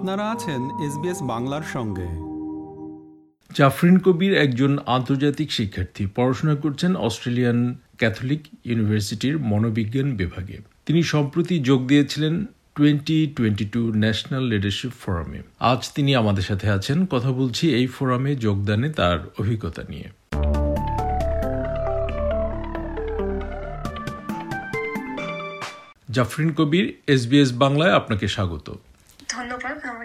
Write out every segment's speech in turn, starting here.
আপনারা আছেন এসবিএস বাংলার সঙ্গে। জাফরিন কবির একজন আন্তর্জাতিক শিক্ষার্থী, পড়াশোনা করছেন অস্ট্রেলিয়ান ক্যাথলিক ইউনিভার্সিটির মনোবিজ্ঞান বিভাগে। তিনি সম্প্রতি যোগ দিয়েছিলেন twenty twenty two national leadership ফোরামে। আজ তিনি আমাদের সাথে আছেন। কথা বলছি এই ফোরামে যোগদানে তার অভিজ্ঞতা নিয়ে। জাফরিন কবির, এসবিএস বাংলায় আপনাকে স্বাগত।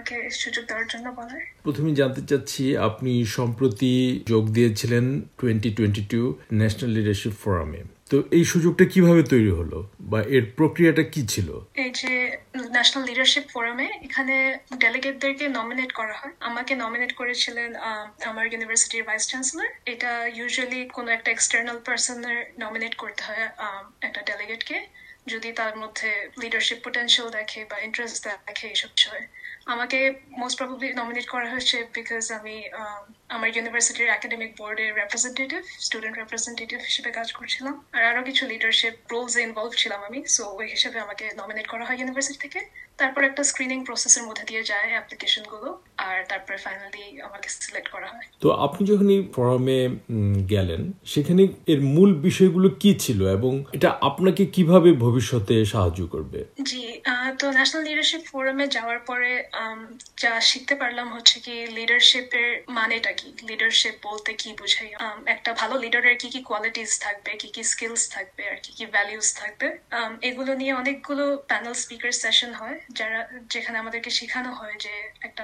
আমাকে সুযোগ দেওয়ার জন্য বলার? প্রথমে জানতে চাচ্ছি আপনি সম্প্রতি যোগ দিয়েছিলেন twenty twenty two national leadership ফোরামে তো এই সুযোগটা কীভাবে তৈরি হলো? বা এর প্রক্রিয়াটা কি ছিল? এই যে ন্যাশনাল লিডারশিপ ফোরামে এখানে ডেলিগেটদেরকে নমিনেট করা হয়। আমাকে নমিনেট করেছিলেন আমার ইউনিভার্সিটির ভাইস চ্যান্সেলর এটা ইউজুয়ালি কোনো একটা এক্সটার্নাল পার্সনের নমিনেট করতে হয় একটা ডেলিগেটকে যদি তার মধ্যে লিডারশিপ পোটেন্সিয়াল দেখে বা ইন্টারেস্ট দেখে এইসব বিষয়ে। আমাকে মোস্ট প্রবলি নমিনেট করা হয়েছে বিকজ আমি আহ, আমার ইউনিভার্সিটির একাডেমিক বোর্ডের রেপ্রেজেন্টেটিভ স্টুডেন্ট রেপ্রেজেন্টেটিভ হিসেবে কাজ করছিলাম। আর আরও কিছু লিডারশিপ রোলস ইনভলভ ছিলাম আমি। সো ওই হিসেবে আমাকে নমিনেট করা হয় ইউনিভার্সিটি থেকে। তারপর একটা স্ক্রিনিং প্রসেসের মধ্যে দিয়ে যায় অ্যাপ্লিকেশনগুলো। আর তারপরে ফাইনালি আমাকে সিলেক্ট করা হয়। তো আপনি যখন এই ফোরামে গেলেন সেখানে এর মূল বিষয়গুলো কি ছিল এবং এটা আপনাকে কীভাবে ভবিষ্যতে সাহায্য করবে? জি তো ন্যাশনাল লিডারশিপ ফোরামে যাওয়ার পরে যা শিখতে পারলাম হচ্ছে কি লিডারশিপের মানেটা কি লিডারশিপ বলতে কি বোঝাই? আম, একটা ভালো লিডারের কি কি কোয়ালিটিস থাকবে কি কি স্কিলস থাকবে আর কি কি ভ্যালিউস থাকবে? এগুলো নিয়ে অনেকগুলো প্যানেল স্পিকার সেশন হয় যারা যেখানে আমাদেরকে শেখানো হয় যে একটা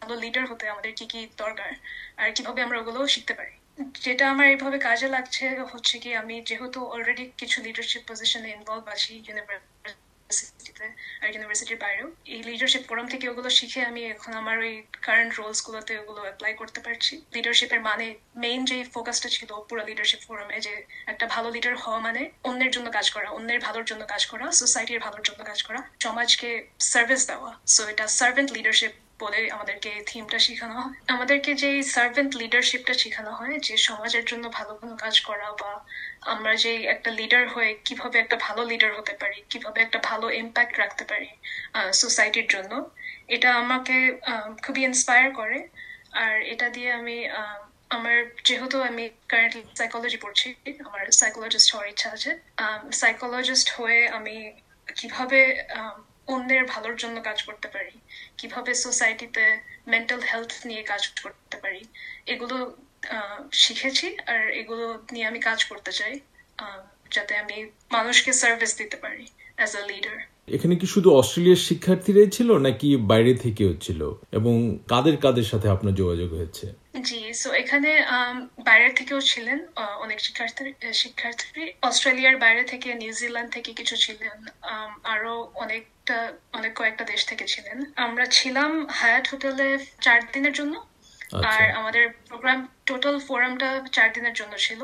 ভালো লিডার হতে আমাদের কি কি দরকার আর কীভাবে আমরা ওগুলো শিখতে পারি। যেটা আমার এইভাবে কাজে লাগছে হচ্ছে কি আমি যেহেতু অলরেডি কিছু লিডারশিপ পজিশনে ইনভলভ আছি ইউনিভার্সিটিতে আর ইউনিভার্সিটির বাইরেও এই লিডারশিপ ফোরাম থেকে ওগুলো শিখে আমি এখন আমার ওই কারেন্ট রোলস গুলোতে ওগুলো অ্যাপ্লাই করতে পারছি। লিডারশিপের মানে মেইন যে ফোকাসটা ছিল পুরো লিডারশিপ ফোরামে যে একটা ভালো লিডার হওয়া মানে অন্যের জন্য কাজ করা, অন্যের ভালোর জন্য কাজ করা সোসাইটির ভালোর জন্য কাজ করা, সমাজকে সার্ভিস দেওয়া। সো এটা সার্ভেন্ট লিডারশিপ বলে আমাদেরকে থিমটা শেখানো হয়। আমাদেরকে যে সার্ভেন্ট লিডারশিপটা শেখানো হয়, যে সমাজের জন্য ভালো কোনো কাজ করা বা আমরা যে একটা লিডার হয়ে কীভাবে একটা ভালো লিডার হতে পারি, কীভাবে একটা ভালো ইম্প্যাক্ট রাখতে পারি সোসাইটির জন্য, এটা আমাকে খুবই ইন্সপায়ার করে। আর এটা দিয়ে আমি আমার যেহেতু আমি কারেন্টলি সাইকোলজি পড়ছি, আমার সাইকোলজিস্ট হওয়ার ইচ্ছা আছে সাইকোলজিস্ট হয়ে আমি কীভাবে অন্যের ভালোর জন্য কাজ করতে পারি। কীভাবে সোসাইটিতে মেন্টাল হেলথ নিয়ে কাজ করতে পারি। এগুলো শিখেছি আর এগুলো নিয়ে আমি কাজ করতে চাই যাতে আমি মানুষকে সার্ভিস দিতে পারি অ্যাজ আ লিডার এখানে কি শুধু অস্ট্রেলিয়ার শিক্ষার্থীরাই ছিল নাকি বাইরে থেকেও ছিল? এবং কাদের কাদের সাথে আপনার যোগাযোগ হয়েছে? জি সো এখানে আম, বাইরের থেকেও ছিলেন অনেক শিক্ষার্থী শিক্ষার্থী। অস্ট্রেলিয়ার বাইরে থেকে নিউজিল্যান্ড থেকে কিছু ছিলেন আরও অনেকটা অনেক কয়েকটা দেশ থেকে ছিলেন। আমরা ছিলাম হায়াট হোটেলে চার দিনের জন্য আচ্ছা। আর আমাদের প্রোগ্রাম টোটাল ফোরামটা চার দিনের জন্য ছিল।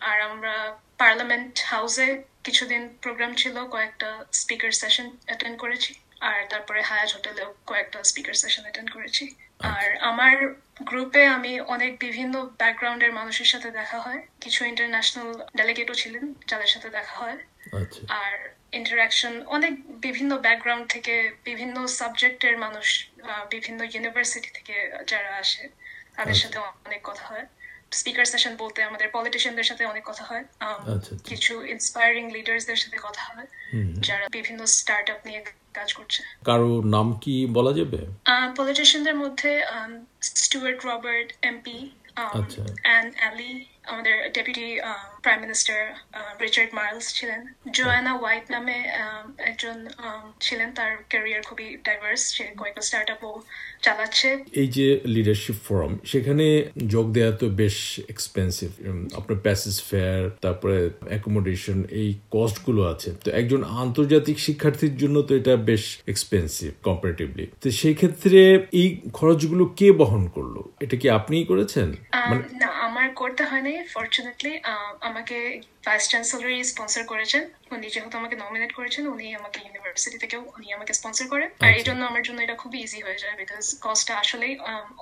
আর আমরা পার্লামেন্ট হাউসে কিছুদিন প্রোগ্রাম ছিল কয়েকটা স্পিকার সেশন অ্যাটেন্ড করেছি আর তারপরে হায়াজ হোটেলেও কয়েকটা স্পিকার সেশন অ্যাটেন্ড করেছি। আর আমার গ্রুপে আমি অনেক বিভিন্ন ব্যাকগ্রাউন্ডের মানুষের সাথে দেখা হয়। কিছু ইন্টারন্যাশনাল ডেলিগেটও ছিলেন যাদের সাথে দেখা হয়। আচ্ছা। আর ইন্টারাকশন অনেক বিভিন্ন ব্যাকগ্রাউন্ড থেকে বিভিন্ন সাবজেক্টের মানুষ বিভিন্ন ইউনিভার্সিটি থেকে যারা আসে তাদের সাথে অনেক কথা হয়। স্পিকার সেশন বলতে আমাদের পলিটিশিয়ানদের সাথে অনেক কথা হয়। আচ্ছা, আচ্ছা। কিছু ইন্সপায়ারিং লিডার্সদের সাথে কথা হয় যারা বিভিন্ন স্টার্ট আপ নিয়ে কাজ করছে। কারও নাম কি বলা যাবে? পলিটিশিয়ানদের মধ্যে স্টুয়ার্ট রবার্ট এমপি আচ্ছা। অ্যান অ্যালি আমাদের deputy prime minister Richard Marles ছিলেন। জোয়ানা হোয়াইট নামে একজন ছিলেন। তার ক্যারিয়ার খুবই ডাইভার্স সে কয়েকটা স্টার্ট আপও চালাচ্ছে। এই যে লিডারশিপ ফোরাম সেখানে যোগ দেওয়া তো বেশ এক্সপেন্সিভ আপনার প্যাসেজ ফেয়ার তারপরে অ্যাকোমোডেশন এই কস্টগুলো আছে। তো একজন আন্তর্জাতিক শিক্ষার্থীর জন্য তো এটা বেশ এক্সপেন্সিভ কম্পারেটিভলি তো সেই ক্ষেত্রে এই খরচগুলো কে বহন করল? এটা কি আপনিই করেছেন? না আমার করতে হয়নি ফর্চুনেটলি আমাকে ভাইস চ্যান্সেলরই স্পন্সর করেছেন। উনি যেহেতু আমাকে নমিনেট করেছেন উনি আমাকে ইউনিভার্সিটি থেকেও উনি আমাকে স্পন্সর করেন। আর এই। জন্য আমার জন্য এটা খুবই ইজি হয়ে যায় বিকজ কস্টটা আসলেই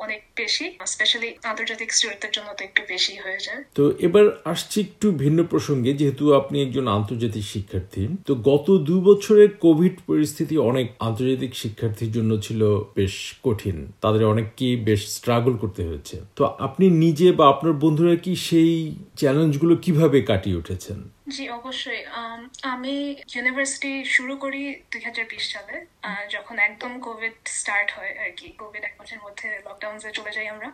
অনেক বেশি স্পেশালি আন্তর্জাতিক স্টুডেন্টদের জন্য তো একটু বেশি হয়ে যায়। তো এবার আসছি একটু ভিন্ন প্রসঙ্গে যেহেতু আপনি একজন আন্তর্জাতিক শিক্ষার্থী তো গত দুই বছরের কোভিড পরিস্থিতি অনেক আন্তর্জাতিক শিক্ষার্থীর জন্য ছিল বেশ কঠিন। তাদের অনেককেই বেশ স্ট্রাগল করতে হয়েছে। তো আপনি নিজে বা আপনার বন্ধুরা কি সেই চ্যালেঞ্জগুলো কীভাবে কাটিয়ে উঠেছেন? জি অবশ্যই। আম, ইউনিভার্সিটি শুরু করি দুই হাজার বিশ সালে যখন একদম কোভিড স্টার্ট হয় আর কি কোভিড এক বছরের মধ্যে লকডাউন চলে যাই আমরা।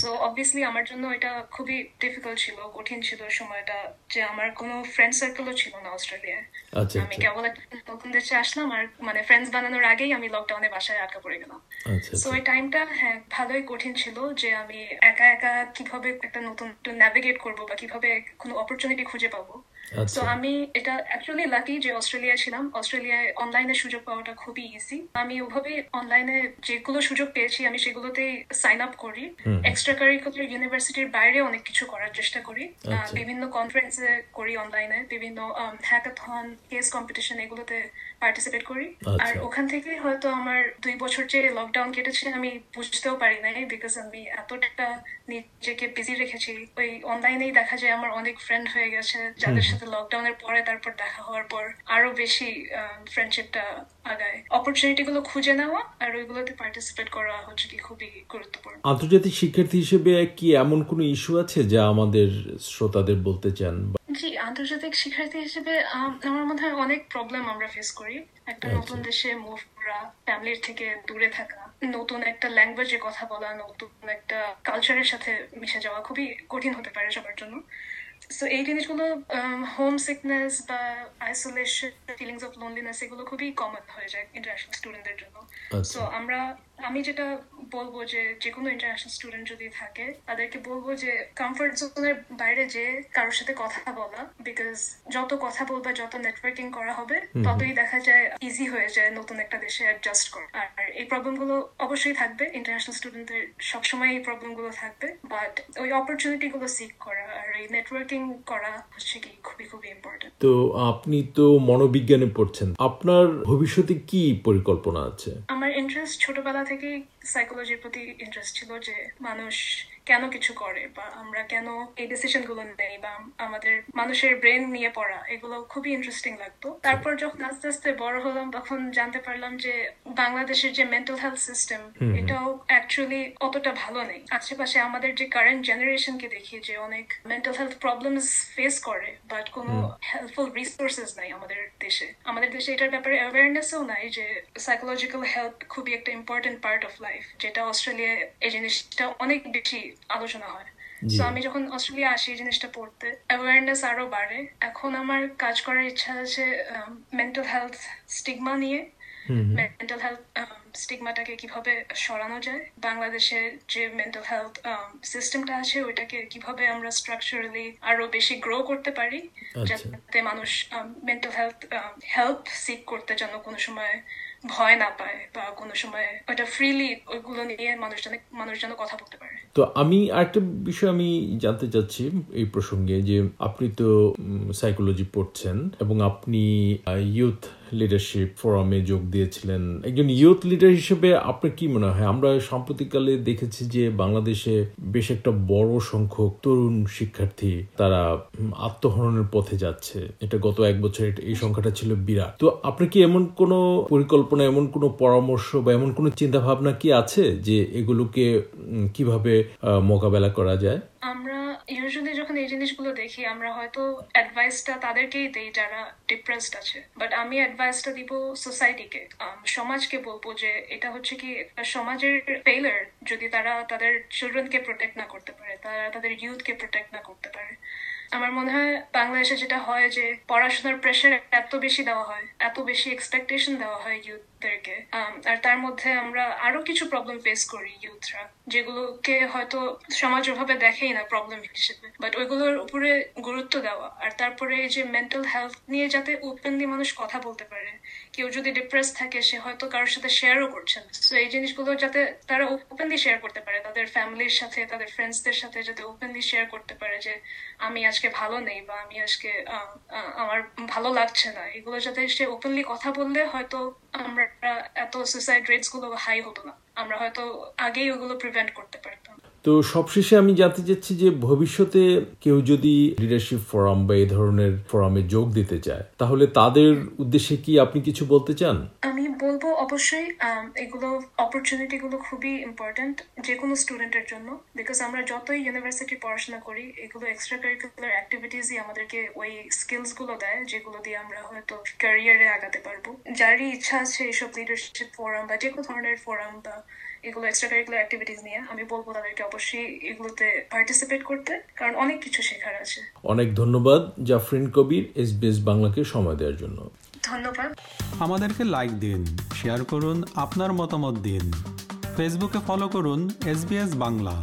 সো অবভিয়াসলি আমার জন্য এটা খুবই ডিফিকাল্ট ছিল কঠিন ছিল সময়টা যে আমার কোনো ফ্রেন্ড সার্কেলও ছিল না অস্ট্রেলিয়ায় আচ্ছা আমি আচ্ছা। কেবল একটা নতুন দেশে আসলাম আর মানে ফ্রেন্ডস বানানোর আগেই আমি লকডাউনে বাসায় আটকা পড়ে গেলাম। সো আচ্ছা। ওই টাইমটা হ্যাঁ ভালোই কঠিন ছিল যে আমি একা একা কীভাবে একটা নতুন ন্যাভিগেট করব বা কীভাবে কোনো অপরচুনিটি খুঁজে পাবো। সো আচ্ছা আমি এটা অ্যাকচুয়ালি লাকি যে অস্ট্রেলিয়ায় ছিলাম। অস্ট্রেলিয়ায় অনলাইনে সুযোগ পাওয়াটা খুবই ইজি আমি ওভাবে অনলাইনে যেগুলো সুযোগ পেয়েছি আমি সেগুলোতেই সাইন আপ করি। এক্সট্রা কারিকুলার ইউনিভার্সিটির বাইরে অনেক কিছু করার চেষ্টা করি। আচ্ছা। বিভিন্ন কনফারেন্সে করি অনলাইনে বিভিন্ন হ্যাকাথন কেস কম্পিটিশন এগুলোতে পার্টিসিপেট করি। আচ্ছা। আর ওখান থেকে হয়তো আমার দুই বছর যে লকডাউন কেটেছে আমি বুঝতেও পারি নাই বিকজ আমি এতটা নিজেকে বিজি রেখেছি। ওই অনলাইনেই দেখা যায় আমার অনেক ফ্রেন্ড হয়ে গেছে যাদের সাথে লকডাউনের পরে তারপর দেখা হওয়ার পর আরও বেশি ফ্রেন্ডশিপটা আগায়। অপরচুনিটি গুলো খুঁজে নেওয়া আর ওইগুলোতে পার্টিসিপেট করা হচ্ছে কি খুবই গুরুত্বপূর্ণ। আন্তর্জাতিক শিক্ষার্থী হিসেবে কি এমন কোনো ইস্যু আছে যা আমাদের শ্রোতাদের বলতে চান? জি আন্তর্জাতিক শিক্ষার্থী হিসেবে আমার মনে হয় অনেক প্রবলেম আমরা ফেস করি। একটা আচ্ছা। নতুন দেশে মুভ করা ফ্যামিলির থেকে দূরে থাকা নতুন একটা ল্যাঙ্গুয়েজে কথা বলা নতুন একটা কালচারের সাথে মিশে যাওয়া খুবই কঠিন হতে পারে সবার জন্য। সো এই জিনিসগুলো হোম সিকনেস বা আইসোলেশন ফিলিংস অফ লোনলিনেস এগুলো খুবই কমন হয়ে যায় ইন্টারন্যাশনাল স্টুডেন্টদের জন্য। আচ্ছা। সো আমরা আমি যেটা বলব যে যে কোনো ইন্টারন্যাশনাল স্টুডেন্ট যদি থাকে তাদেরকে বলব যে কমফর্ট জোনের বাইরে যে কারোর সাথে কথা বলা বিকজ যত কথা বলবা যত নেটওয়ার্কিং করা হবে ততই দেখা যায় ইজি হয়ে যায় নতুন একটা দেশে অ্যাডজাস্ট করা। আর এই প্রবলেমগুলো অবশ্যই থাকবে ইন্টারন্যাশনাল স্টুডেন্টদের সবসময় এই প্রবলেমগুলো থাকবে বাট ওই অপরচুনিটি গুলো সিক করা আর এই নেটওয়ার্কিং করা হচ্ছে কি খুবই খুবই ইম্পর্টেন্ট তো আপনি তো মনোবিজ্ঞানে পড়ছেন আপনার ভবিষ্যতে কি পরিকল্পনা আছে? আমার ইন্টারেস্ট ছোটবেলা থেকেই সাইকোলজির প্রতি ইন্টারেস্ট ছিল যে মানুষ কেন কিছু করে বা আমরা কেন এই ডিসিশনগুলো নেই বা আমাদের মানুষের ব্রেন নিয়ে পড়া এগুলো খুবই ইন্টারেস্টিং লাগতো। তারপর যখন আস্তে আস্তে বড় হলাম তখন জানতে পারলাম যে বাংলাদেশের যে মেন্টাল হেলথ সিস্টেম এটাও অ্যাকচুয়ালি অতটা ভালো নেই। আশেপাশে আমাদের যে কারেন্ট জেনারেশনকে দেখি যে অনেক মেন্টাল হেলথ প্রবলেমস ফেস করে বাট কোনো হেল্পফুল রিসোর্সেস নাই আমাদের দেশে। আমাদের দেশে এটার ব্যাপারে অ্যাওয়ারনেসও নাই যে সাইকোলজিক্যাল হেলথ খুবই একটা ইম্পর্টেন্ট পার্ট অফ লাইফ যেটা অস্ট্রেলিয়ায় এই জিনিসটা অনেক বেশি আলোচনা হয়। তো আমি যখন অস্ট্রেলিয়া আসি এই জিনিসটা পড়তে অ্যাওয়ারনেস আরও বাড়ে। এখন আমার কাজ করার ইচ্ছা আছে মেন্টাল হেলথ স্টিগমা নিয়ে। মেন্টাল হেলথ স্টিগমাটাকে কীভাবে সরানো যায় বাংলাদেশে যে মেন্টাল হেলথ সিস্টেমটা আছে ওইটাকে কীভাবে আমরা স্ট্রাকচারালি আরও বেশি গ্রো করতে পারি আচ্ছা। যাতে মানুষ মেন্টাল হেলথ হেল্প সিক করতে যেন কোনো সময় ভয় না পায় বা কোনো সময় ওটা ফ্রিলি ওইগুলো নিয়ে মানুষ মানুষজন মানুষ যেন কথা বলতে পারে। তো আমি আরেকটা বিষয় আমি জানতে চাচ্ছি এই প্রসঙ্গে যে আপনি তো সাইকোলজি পড়ছেন এবং আপনি ইউথ লিডারশিপ ফোরামে যোগ দিয়েছিলেন। একজন ইউথ লিডার হিসেবে আপনার কি মনে হয়? আমরা সাম্প্রতিককালে দেখেছি যে বাংলাদেশে বেশ একটা বড় সংখ্যক তরুণ শিক্ষার্থী তারা আত্মহরণের পথে যাচ্ছে। এটা গত এক বছর এই সংখ্যাটা ছিল বিরাট। তো আপনার কি এমন কোনো পরিকল্পনা, এমন কোনো পরামর্শ বা এমন কোনো চিন্তা ভাবনা কি আছে যে এগুলোকে কীভাবে মোকাবেলা করা যায়? আমরা ইউজুয়ালি যখন এই জিনিসগুলো দেখি, আমরা হয়তো অ্যাডভাইসটা তাদেরকেই দেই যারা ডিপ্রেসড আছে। বাট আমি অ্যাডভাইসটা দিব সোসাইটিকে সমাজকে বলব যে এটা হচ্ছে কি, সমাজের ফেইলার যদি তারা তাদের চিলড্রেনকে প্রোটেক্ট না করতে পারে, তারা তাদের ইউথকে প্রোটেক্ট না করতে পারে। আমার মনে হয় বাংলাদেশে যেটা হয় যে পড়াশোনার প্রেশার এত বেশি দেওয়া হয়, এত বেশি এক্সপেকটেশন দেওয়া হয় ইউথদেরকে আর তার মধ্যে আমরা আরও কিছু প্রবলেম ফেস করি ইউথরা যেগুলোকে হয়তো সমাজ ওভাবে দেখেই না প্রবলেম হিসেবে। বাট ওইগুলোর উপরে গুরুত্ব দেওয়া, আর তারপরে এই যে মেন্টাল হেলথ নিয়ে যাতে ওপেনলি মানুষ কথা বলতে পারে। কেউ যদি ডিপ্রেস থাকে, সে হয়তো কারোর সাথে শেয়ারও করছে না। তো এই জিনিসগুলো যাতে তারা ওপেনলি শেয়ার করতে পারে, তাদের ফ্যামিলির সাথে, তাদের ফ্রেন্ডসদের সাথে যাতে ওপেনলি শেয়ার করতে পারে যে, আমি আজকে ভালো নেই বা আমি আজকে আমার ভালো লাগছে না। এগুলো যাতে সে ওপেনলি কথা বললে হয়তো আমরা এত সুসাইড রেটসগুলো হাই হতো না। আমরা হয়তো আগেই ওগুলো প্রিভেন্ট করতে পারতাম। তো সবশেষে আমি জানতে চাচ্ছি যে ভবিষ্যতে কেউ যদি লিডারশিপ ফোরাম বা এই ধরনের ফোরামে যোগ দিতে চায়, তাহলে তাদের উদ্দেশ্যে কি আপনি কিছু বলতে চান? আমি বলব অবশ্যই এগুলো অপরচুনিটি গুলো খুবই ইম্পর্টেন্ট যে কোনো স্টুডেন্টের জন্য বিকজ আমরা যতই ইউনিভার্সিটি পড়াশোনা করি, এগুলো এক্সট্রা কারিকুলার অ্যাক্টিভিটিসই আমাদেরকে ওই স্কিলসগুলো দেয়, যেগুলো দিয়ে আমরা হয়তো ক্যারিয়ারে আগাতে পারব। যারই ইচ্ছা আছে এইসব লিডারশিপ ফোরাম বা যে কোনো ধরনের ফোরাম বা এগুলো এক্সট্রা কারিকুলার অ্যাক্টিভিটিস নিয়ে আমি বলব তাদেরকে অবশ্যই এগুলোতে পার্টিসিপেট করতে কারণ অনেক কিছু শেখার আছে। অনেক ধন্যবাদ জাফরিন কবির এসবিএস বাংলাকে সময় দেওয়ার জন্য। ধন্যবাদ। আমাদেরকে লাইক দিন শেয়ার করুন আপনার মতামত দিন। ফেসবুকে ফলো করুন এসবিএস বাংলা।